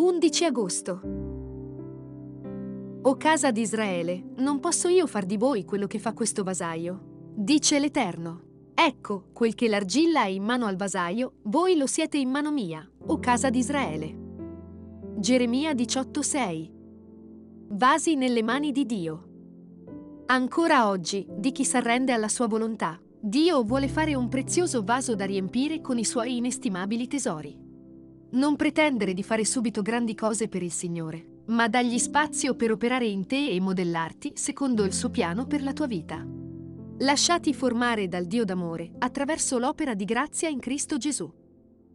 «11 agosto. O casa di Israele, non posso io far di voi quello che fa questo vasaio? Dice l'Eterno. Ecco, quel che l'argilla è in mano al vasaio, voi lo siete in mano mia, o casa di Israele. Geremia 18:6 Vasi nelle mani di Dio. Ancora oggi, di chi s'arrende alla sua volontà, Dio vuole fare un prezioso vaso da riempire con i suoi inestimabili tesori. Non pretendere di fare subito grandi cose per il Signore, ma dagli spazio per operare in te e modellarti secondo il suo piano per la tua vita. Lasciati formare dal Dio d'amore attraverso l'opera di grazia in Cristo Gesù.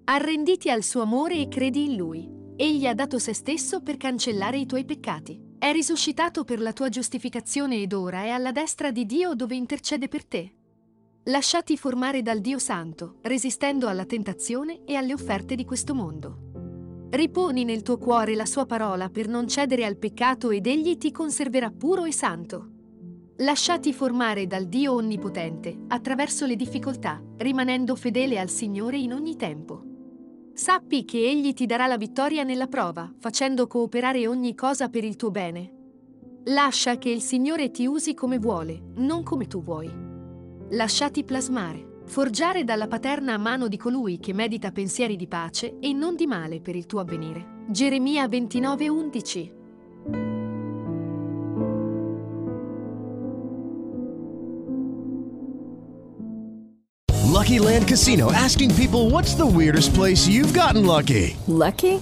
Arrenditi al suo amore e credi in Lui. Egli ha dato se stesso per cancellare i tuoi peccati. È risuscitato per la tua giustificazione ed ora è alla destra di Dio dove intercede per te. Lasciati formare dal Dio Santo, resistendo alla tentazione e alle offerte di questo mondo. Riponi nel tuo cuore la sua parola per non cedere al peccato ed egli ti conserverà puro e santo. Lasciati formare dal Dio Onnipotente attraverso le difficoltà, rimanendo fedele al Signore in ogni tempo. Sappi che Egli ti darà la vittoria nella prova, facendo cooperare ogni cosa per il tuo bene. Lascia che il Signore ti usi come vuole, non come tu vuoi. Lasciati plasmare, forgiare dalla paterna mano di colui che medita pensieri di pace e non di male per il tuo avvenire. Geremia 29:11 Lucky Land Casino asking people what's the weirdest place you've gotten lucky? Lucky?